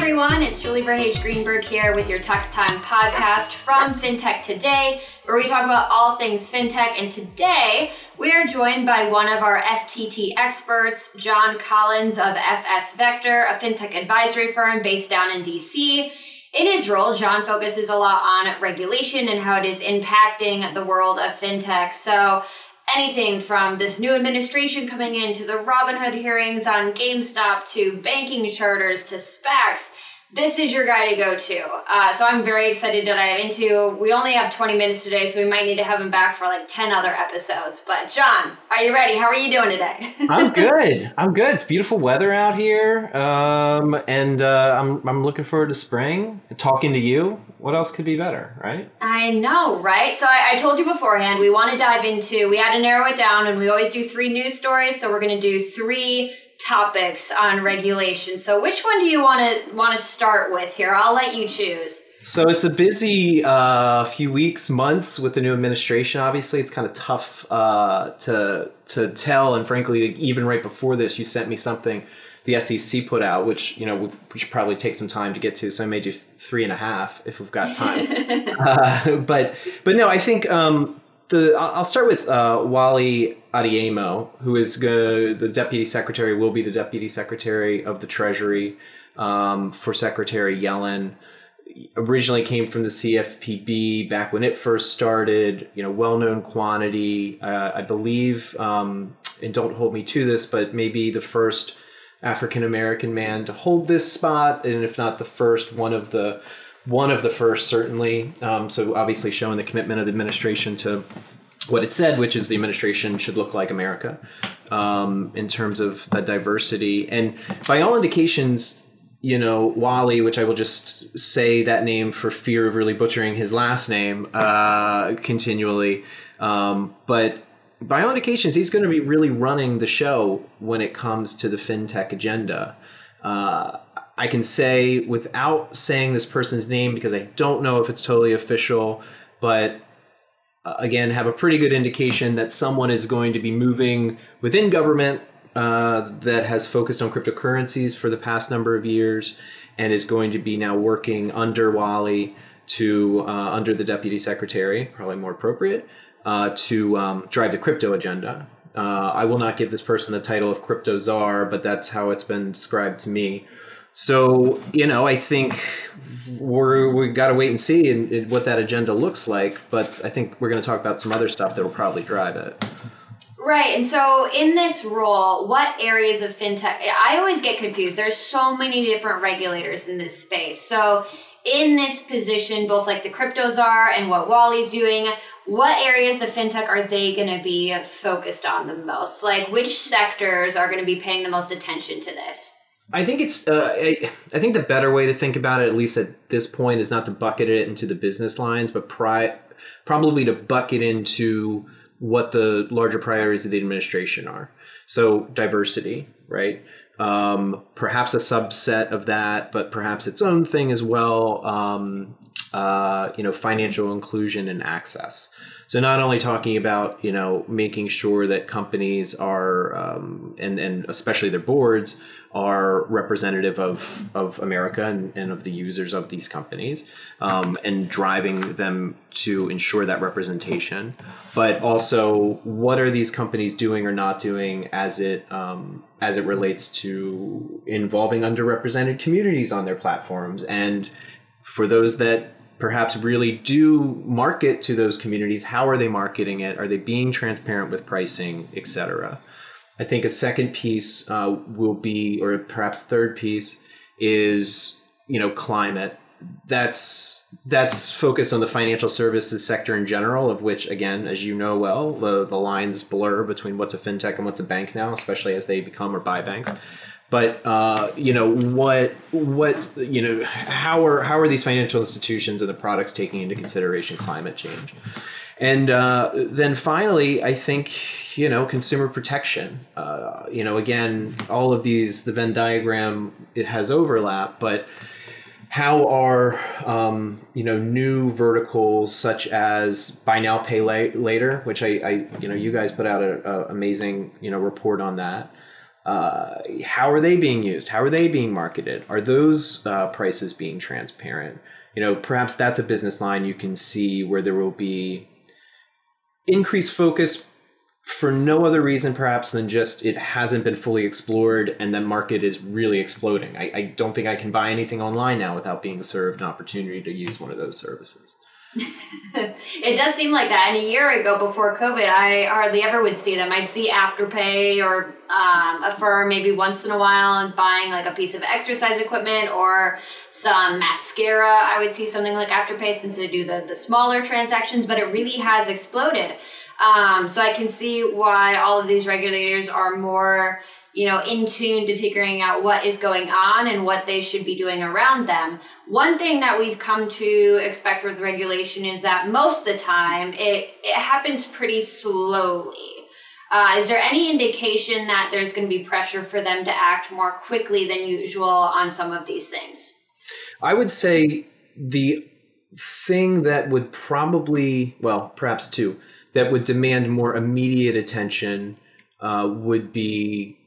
everyone, it's Julie Verhage Greenberg here with your Tux Time podcast from FinTech Today, where we talk about all things FinTech. And today we are joined by one of our FTT experts, John Collins of FS Vector, a FinTech advisory firm based down in DC. In his role, John focuses a lot on regulation and how it is impacting the world of FinTech. So anything from this new administration coming in to the Robinhood hearings on GameStop to banking charters to SPACs. This is your guy to go to. Uh, so I'm very excited to dive into. We only have 20 minutes today, so we might need to have him back for like 10 other episodes. But John, are you ready? How are you doing today? I'm good. I'm good. It's beautiful weather out here, um, and uh, I'm I'm looking forward to spring. Talking to you. What else could be better, right? I know, right? So I, I told you beforehand we want to dive into. We had to narrow it down, and we always do three news stories. So we're going to do three topics on regulation. So which one do you want to want to start with here? I'll let you choose. So it's a busy uh, few weeks, months with the new administration. Obviously, it's kind of tough uh, to to tell. And frankly, even right before this, you sent me something the SEC put out, which you know we, should probably take some time to get to. So I made you three and a half if we've got time. uh, but but no, I think um, the I'll start with uh, Wally Adeyemo, who is the deputy secretary, will be the deputy secretary of the Treasury um, for Secretary Yellen. Originally came from the CFPB back when it first started. You know, well-known quantity. Uh, I believe, um, and don't hold me to this, but maybe the first African American man to hold this spot, and if not the first, one of the one of the first certainly. Um, so obviously showing the commitment of the administration to what it said, which is the administration should look like America um, in terms of the diversity. And by all indications, you know, Wally, which I will just say that name for fear of really butchering his last name uh, continually. Um, but by all indications, he's going to be really running the show when it comes to the fintech agenda. Uh, I can say without saying this person's name because I don't know if it's totally official, but uh, again, have a pretty good indication that someone is going to be moving within government uh, that has focused on cryptocurrencies for the past number of years and is going to be now working under Wally to uh, under the deputy secretary, probably more appropriate, uh, to um, drive the crypto agenda. Uh, I will not give this person the title of crypto czar, but that's how it's been described to me. So you know, I think we're we got to wait and see and, what that agenda looks like. But I think we're going to talk about some other stuff that will probably drive it. Right. And so in this role, what areas of fintech I always get confused. There's so many different regulators in this space. So in this position, both like the crypto czar and what Wally's doing, what areas of fintech are they going to be focused on the most? Like which sectors are going to be paying the most attention to this? I think it's. Uh, I, think the better way to think about it, at least at this point, is not to bucket it into the business lines, but pri- probably to bucket into what the larger priorities of the administration are. So diversity, right? Um, perhaps a subset of that, but perhaps its own thing as well. Um, uh, you know, financial inclusion and access. So not only talking about you know making sure that companies are um, and and especially their boards are representative of of America and, and of the users of these companies um, and driving them to ensure that representation, but also what are these companies doing or not doing as it um, as it relates to involving underrepresented communities on their platforms and for those that perhaps really do market to those communities. How are they marketing it? Are they being transparent with pricing etc i think a second piece uh, will be or perhaps third piece is you know climate. That's that's focused on the financial services sector in general of which again as you know well the, the lines blur between what's a fintech and what's a bank now especially as they become or buy banks but uh, you know what what you know how are how are these financial institutions and the products taking into consideration climate change? And uh, then finally i think you know consumer protection. Uh, you know again all of these the venn diagram it has overlap but how are um, you know new verticals such as buy now pay later which I, I you know you guys put out an amazing you know report on that uh, how are they being used? How are they being marketed? Are those uh, prices being transparent? You know, perhaps that's a business line you can see where there will be increased focus for no other reason perhaps than just it hasn't been fully explored and the market is really exploding. I, I don't think I can buy anything online now without being served an opportunity to use one of those services. it does seem like that. And a year ago, before COVID, I hardly ever would see them. I'd see Afterpay or um, Affirm maybe once in a while and buying like a piece of exercise equipment or some mascara. I would see something like Afterpay since they do the, the smaller transactions, but it really has exploded. Um, so I can see why all of these regulators are more you know, in tune to figuring out what is going on and what they should be doing around them. One thing that we've come to expect with regulation is that most of the time it, it happens pretty slowly. Uh, is there any indication that there's going to be pressure for them to act more quickly than usual on some of these things? I would say the thing that would probably, well, perhaps two, that would demand more immediate attention uh, would be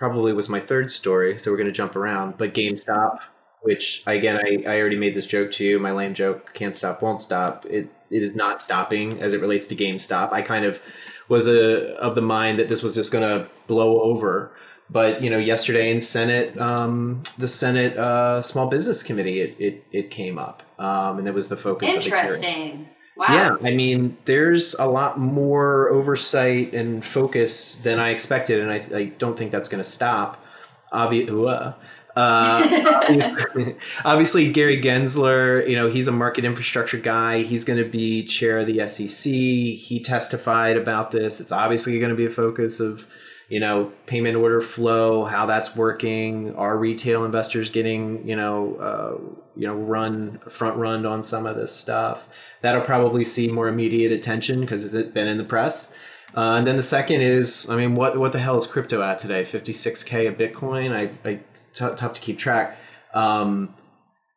probably was my third story, so we're going to jump around. But GameStop, which again, I, I already made this joke to you, my lame joke, can't stop, won't stop. It it is not stopping as it relates to GameStop. I kind of was a of the mind that this was just going to blow over. But you know, yesterday in Senate, um, the Senate uh, Small Business Committee, it it, it came up, um, and it was the focus. Interesting. Wow. Yeah, I mean, there's a lot more oversight and focus than I expected, and I, I don't think that's going to stop. Obvi- uh, obviously, obviously, Gary Gensler, you know, he's a market infrastructure guy. He's going to be chair of the SEC. He testified about this. It's obviously going to be a focus of, you know, payment order flow, how that's working. Are retail investors getting, you know, uh, you know, run front run on some of this stuff? that'll probably see more immediate attention because it's been in the press. Uh, and then the second is, I mean, what what the hell is crypto at today? Fifty six k a Bitcoin. I, I t- tough to keep track. Um,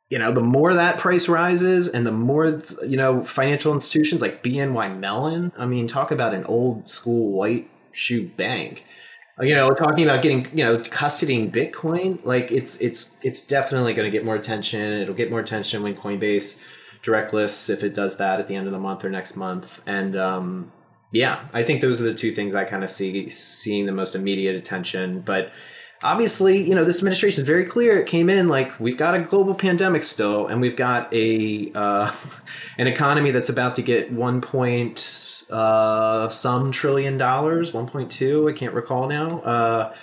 you know, the more that price rises, and the more you know, financial institutions like BNY Mellon. I mean, talk about an old school white shoe bank. You know, talking about getting you know custodying Bitcoin. Like it's it's it's definitely going to get more attention. It'll get more attention when Coinbase direct lists if it does that at the end of the month or next month. And um, yeah, I think those are the two things I kind of see seeing the most immediate attention. But obviously, you know, this administration is very clear. It came in like we've got a global pandemic still, and we've got a uh, an economy that's about to get one point uh, some trillion dollars, one point two. I can't recall now. Uh,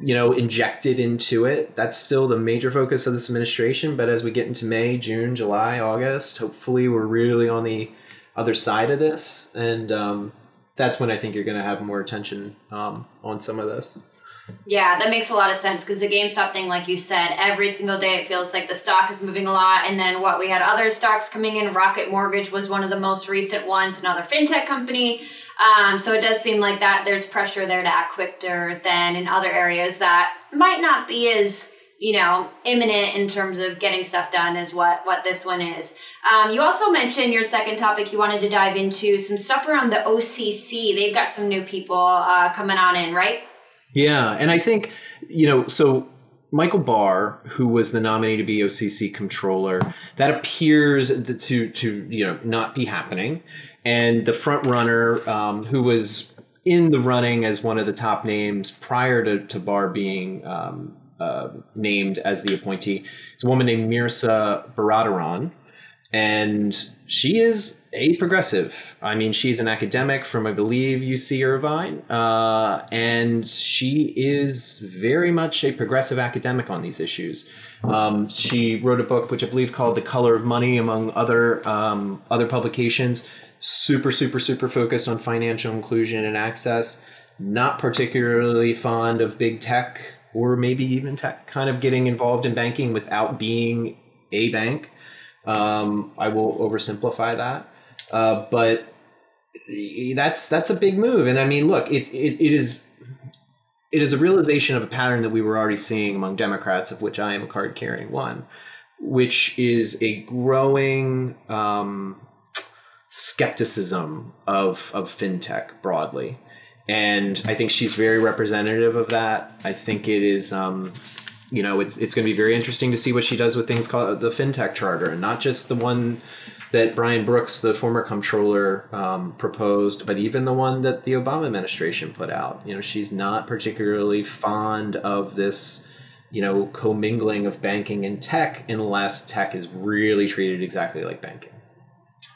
you know, injected into it. That's still the major focus of this administration. But as we get into May, June, July, August, hopefully we're really on the other side of this. And um, that's when I think you're going to have more attention um, on some of this. Yeah, that makes a lot of sense because the GameStop thing, like you said, every single day it feels like the stock is moving a lot. And then what we had other stocks coming in. Rocket Mortgage was one of the most recent ones, another fintech company. Um, so it does seem like that there's pressure there to act quicker than in other areas that might not be as you know imminent in terms of getting stuff done as what what this one is um, you also mentioned your second topic you wanted to dive into some stuff around the occ they've got some new people uh, coming on in right yeah and i think you know so Michael Barr, who was the nominee to be OCC comptroller, that appears to to you know not be happening and the front runner um, who was in the running as one of the top names prior to, to Barr being um, uh, named as the appointee is a woman named Mehrsa Baradaran. And she is a progressive. I mean, she's an academic from, I believe, UC Irvine. Uh, and she is very much a progressive academic on these issues. Um, she wrote a book, which I believe called The Color of Money, among other, um, other publications super, super, super focused on financial inclusion and access, not particularly fond of big tech or maybe even tech kind of getting involved in banking without being a bank. Um, I will oversimplify that. Uh, but that's that's a big move. And I mean, look, it, it, it is it is a realization of a pattern that we were already seeing among Democrats, of which I am a card carrying one, which is a growing um, skepticism of of fintech broadly. and I think she's very representative of that. I think it is. Um, you know, it's it's going to be very interesting to see what she does with things called the fintech charter, and not just the one that Brian Brooks, the former comptroller, um, proposed, but even the one that the Obama administration put out. You know, she's not particularly fond of this, you know, commingling of banking and tech unless tech is really treated exactly like banking.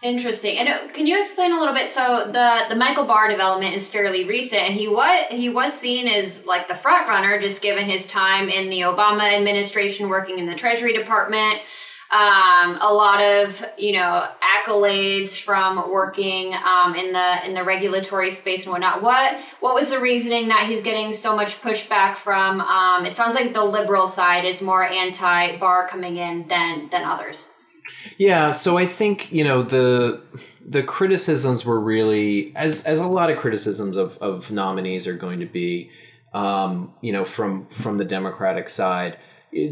Interesting. And uh, can you explain a little bit? So the the Michael Barr development is fairly recent, and he was he was seen as like the front runner, just given his time in the Obama administration, working in the Treasury Department. Um, a lot of you know accolades from working um, in the in the regulatory space and whatnot. What what was the reasoning that he's getting so much pushback from? Um, it sounds like the liberal side is more anti Barr coming in than than others. Yeah, so I think you know the the criticisms were really as as a lot of criticisms of of nominees are going to be, um, you know, from from the Democratic side,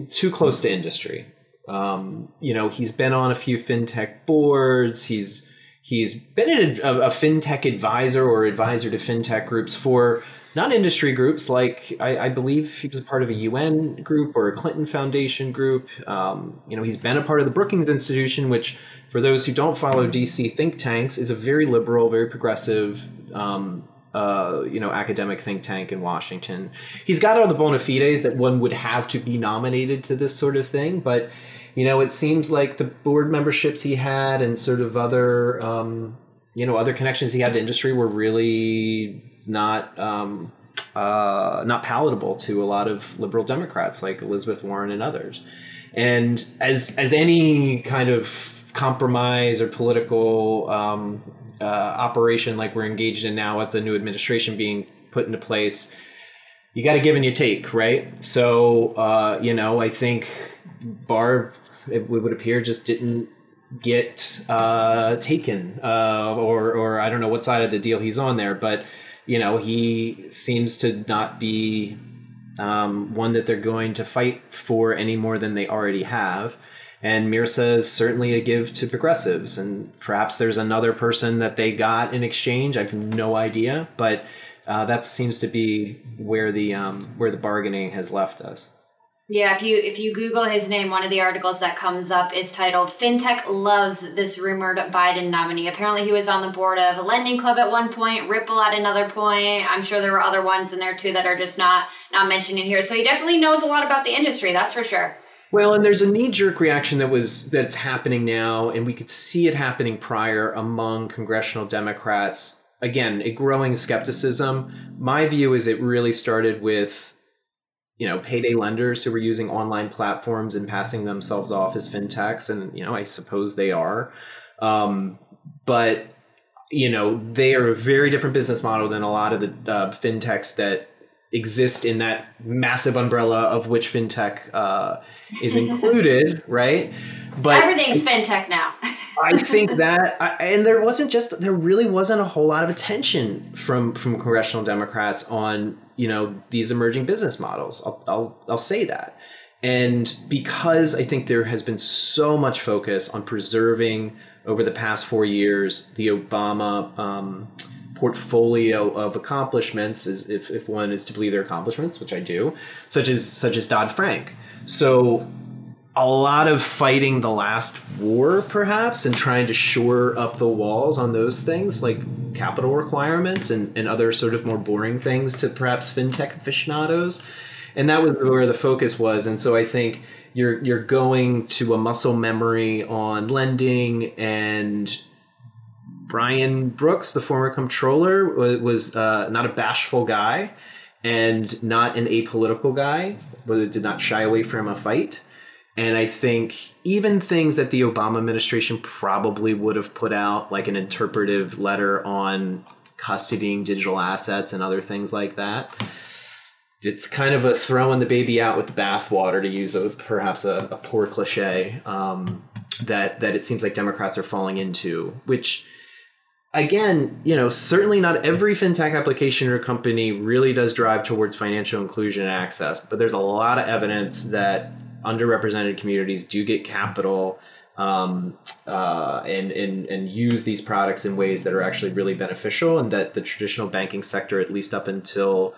too close to industry. Um, you know, he's been on a few fintech boards. He's he's been a, a fintech advisor or advisor to fintech groups for not industry groups like I, I, believe he was a part of a UN group or a Clinton Foundation group. Um, you know, he's been a part of the Brookings Institution, which, for those who don't follow DC think tanks, is a very liberal, very progressive. Um, uh, you know, academic think tank in Washington. He's got all the bona fides that one would have to be nominated to this sort of thing, but you know, it seems like the board memberships he had and sort of other, um, you know, other connections he had to industry were really not um, uh, not palatable to a lot of liberal Democrats like Elizabeth Warren and others. And as as any kind of compromise or political um, uh, operation like we're engaged in now with the new administration being put into place, you got to give and you take, right? So uh, you know, I think Barr, it would appear, just didn't get uh, taken, uh, or or I don't know what side of the deal he's on there, but you know, he seems to not be um, one that they're going to fight for any more than they already have. And Mehrsa is certainly a give to progressives, and perhaps there's another person that they got in exchange. I have no idea, but uh, that seems to be where the um, where the bargaining has left us. Yeah, if you if you Google his name, one of the articles that comes up is titled "FinTech loves this rumored Biden nominee." Apparently, he was on the board of a LendingClub at one point, Ripple at another point. I'm sure there were other ones in there too that are just not not mentioned in here. So he definitely knows a lot about the industry. That's for sure. Well, and there's a knee jerk reaction that was that's happening now, and we could see it happening prior among congressional Democrats. Again, a growing skepticism. My view is it really started with you know payday lenders who were using online platforms and passing themselves off as fintechs and you know i suppose they are. Um, but you know they are a very different business model than a lot of the uh, fintechs that exist in that massive umbrella of which fintech uh, is included right but everything's fintech now I think that, I, and there wasn't just there really wasn't a whole lot of attention from from congressional Democrats on you know these emerging business models. I'll I'll, I'll say that, and because I think there has been so much focus on preserving over the past four years the Obama. Um, portfolio of accomplishments is if, if one is to believe their accomplishments which i do such as such as dodd-frank so a lot of fighting the last war, perhaps, and trying to shore up the walls on those things, like capital requirements and, and other sort of more boring things to perhaps fintech aficionados. And that was where the focus was. And so I think you're you're going to a muscle memory on lending and Brian Brooks, the former comptroller, was uh, not a bashful guy and not an apolitical guy, but did not shy away from a fight. And I think even things that the Obama administration probably would have put out, like an interpretive letter on custodying digital assets and other things like that, it's kind of a throwing the baby out with the bathwater, to use a perhaps a, a poor cliche um, that that it seems like Democrats are falling into, which again, you know, certainly not every fintech application or company really does drive towards financial inclusion and access, but there's a lot of evidence that underrepresented communities do get capital um, uh, and, and and use these products in ways that are actually really beneficial, and that the traditional banking sector, at least up until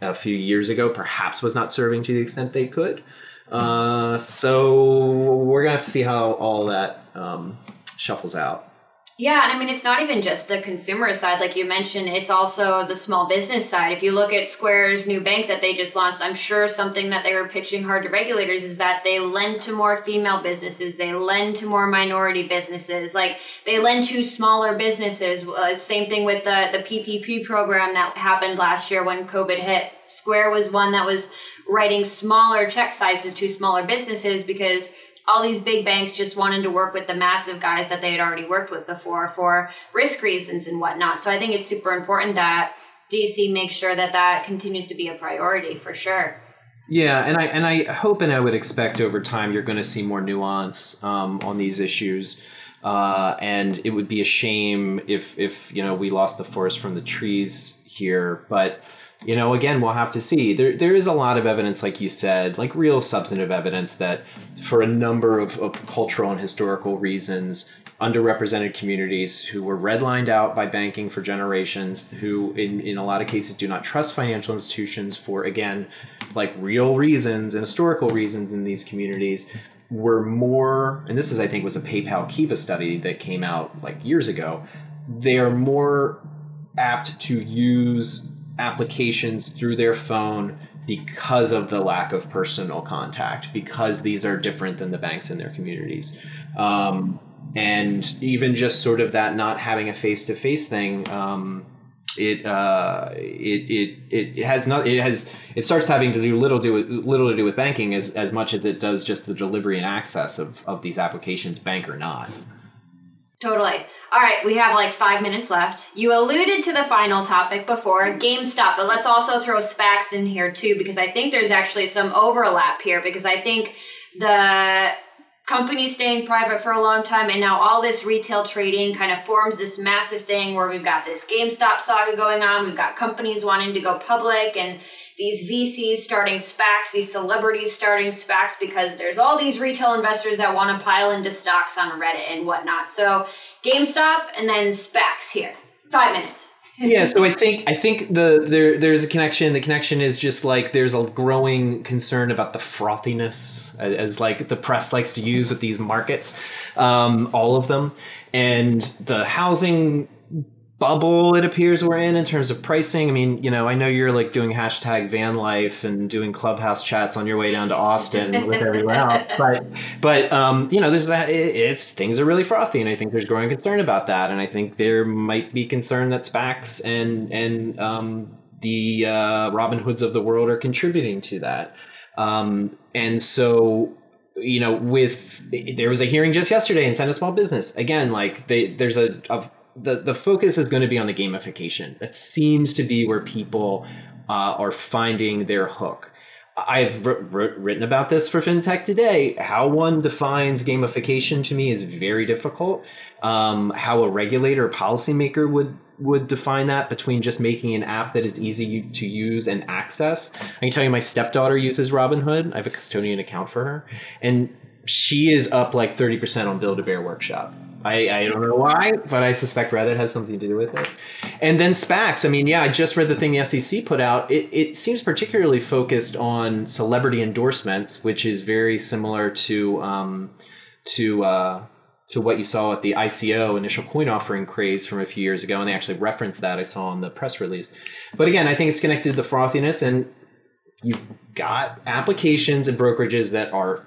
a few years ago, perhaps was not serving to the extent they could. Uh, so we're gonna have to see how all that um, shuffles out. Yeah, and I mean, it's not even just the consumer side, like you mentioned, it's also the small business side. If you look at Square's new bank that they just launched, I'm sure something that they were pitching hard to regulators is that they lend to more female businesses, they lend to more minority businesses, like they lend to smaller businesses. Uh, same thing with the, the PPP program that happened last year when COVID hit. Square was one that was writing smaller check sizes to smaller businesses because all these big banks just wanted to work with the massive guys that they had already worked with before for risk reasons and whatnot. So I think it's super important that DC makes sure that that continues to be a priority for sure. Yeah, and I and I hope and I would expect over time you're going to see more nuance um, on these issues. Uh, and it would be a shame if if you know we lost the forest from the trees here, but you know, again, we'll have to see. There, there is a lot of evidence, like you said, like real substantive evidence that for a number of, of cultural and historical reasons, underrepresented communities who were redlined out by banking for generations, who in, in a lot of cases do not trust financial institutions for, again, like real reasons and historical reasons in these communities, were more, and this is, I think, was a PayPal Kiva study that came out like years ago. They are more apt to use applications through their phone because of the lack of personal contact, because these are different than the banks in their communities. Um, and even just sort of that not having a face to face thing. Um, it, uh, it it it has not it has it starts having to do little do with, little to do with banking as as much as it does just the delivery and access of of these applications bank or not Totally. All right, we have like five minutes left. You alluded to the final topic before, mm-hmm. GameStop, but let's also throw SPACs in here too, because I think there's actually some overlap here, because I think the company staying private for a long time and now all this retail trading kind of forms this massive thing where we've got this GameStop saga going on, we've got companies wanting to go public and these VCs starting SPACs, these celebrities starting SPACs because there's all these retail investors that want to pile into stocks on Reddit and whatnot. So GameStop and then SPACs here. Five minutes. Yeah, so I think I think the there there's a connection. The connection is just like there's a growing concern about the frothiness, as, as like the press likes to use with these markets, um, all of them, and the housing bubble it appears we're in in terms of pricing. I mean, you know, I know you're like doing hashtag van life and doing clubhouse chats on your way down to Austin with everyone else, but but um, you know, there's that. It's things are really frothy, and I think there's growing concern about that, and I think there might be concern that SPACs and and um, the uh, Robin Hoods of the world are contributing to that, um, and so you know with there was a hearing just yesterday in senate small business again like they, there's a, a the the focus is going to be on the gamification. That seems to be where people uh, are finding their hook. I've r- r- written about this for FinTech today. How one defines gamification to me is very difficult. Um, how a regulator or policymaker would would define that between just making an app that is easy to use and access. I can tell you, my stepdaughter uses Robinhood. I have a custodian account for her, and she is up like thirty percent on Build a Bear Workshop I, I don't know why, but I suspect Reddit has something to do with it. And then SPACs. I mean, yeah, I just read the thing the SEC put out. It, it seems particularly focused on celebrity endorsements, which is very similar to um, to uh, to what you saw at the ICO initial coin offering craze from a few years ago, and they actually referenced that I saw in the press release. But again, I think it's connected to the frothiness, and you've got applications and brokerages that are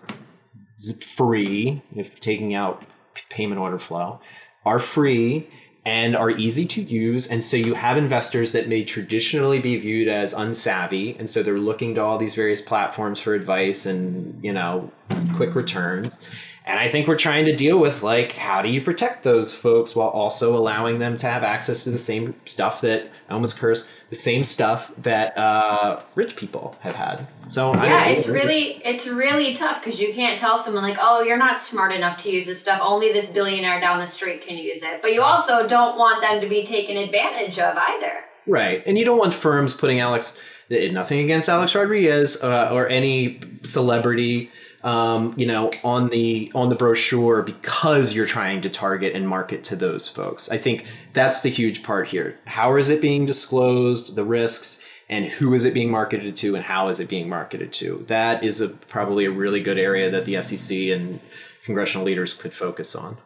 free if taking out payment order flow are free and are easy to use. And so you have investors that may traditionally be viewed as unsavvy. And so they're looking to all these various platforms for advice and, you know, quick returns. And I think we're trying to deal with like how do you protect those folks while also allowing them to have access to the same stuff that I almost cursed the same stuff that uh, rich people have had. So yeah, it's really it's really tough because you can't tell someone like, oh, you're not smart enough to use this stuff. Only this billionaire down the street can use it. But you also don't want them to be taken advantage of either. Right, and you don't want firms putting Alex. Nothing against Alex Rodriguez uh, or any celebrity um, you know, on the on the brochure because you're trying to target and market to those folks. I think that's the huge part here. How is it being disclosed? The risks and who is it being marketed to and how is it being marketed to? That is a, probably a really good area that the SEC and congressional leaders could focus on.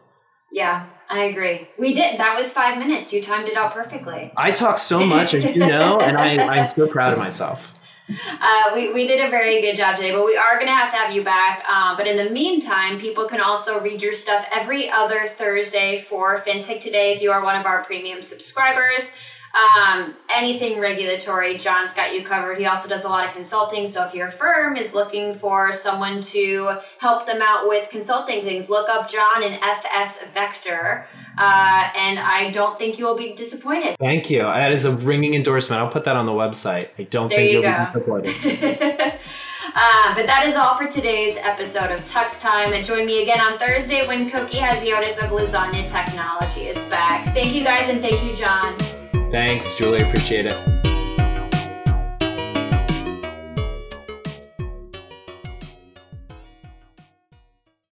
Yeah, I agree. We did. That was five minutes. You timed it out perfectly. I talk so much, as you know, and I, I'm so proud of myself. Uh, we, we did a very good job today, but we are going to have to have you back. Um, but in the meantime, people can also read your stuff every other Thursday for FinTech Today if you are one of our premium subscribers. Um, anything regulatory, John's got you covered. He also does a lot of consulting. So if your firm is looking for someone to help them out with consulting things, look up John in FS Vector. Uh, and I don't think you will be disappointed. Thank you. That is a ringing endorsement. I'll put that on the website. I don't there think you you'll go. be disappointed. Uh, but that is all for today's episode of Tux Time. And join me again on Thursday when Cookie Koki Hasiotis of Lasagna Technology is back. Thank you guys and thank you, John. Thanks, Julie. Appreciate it.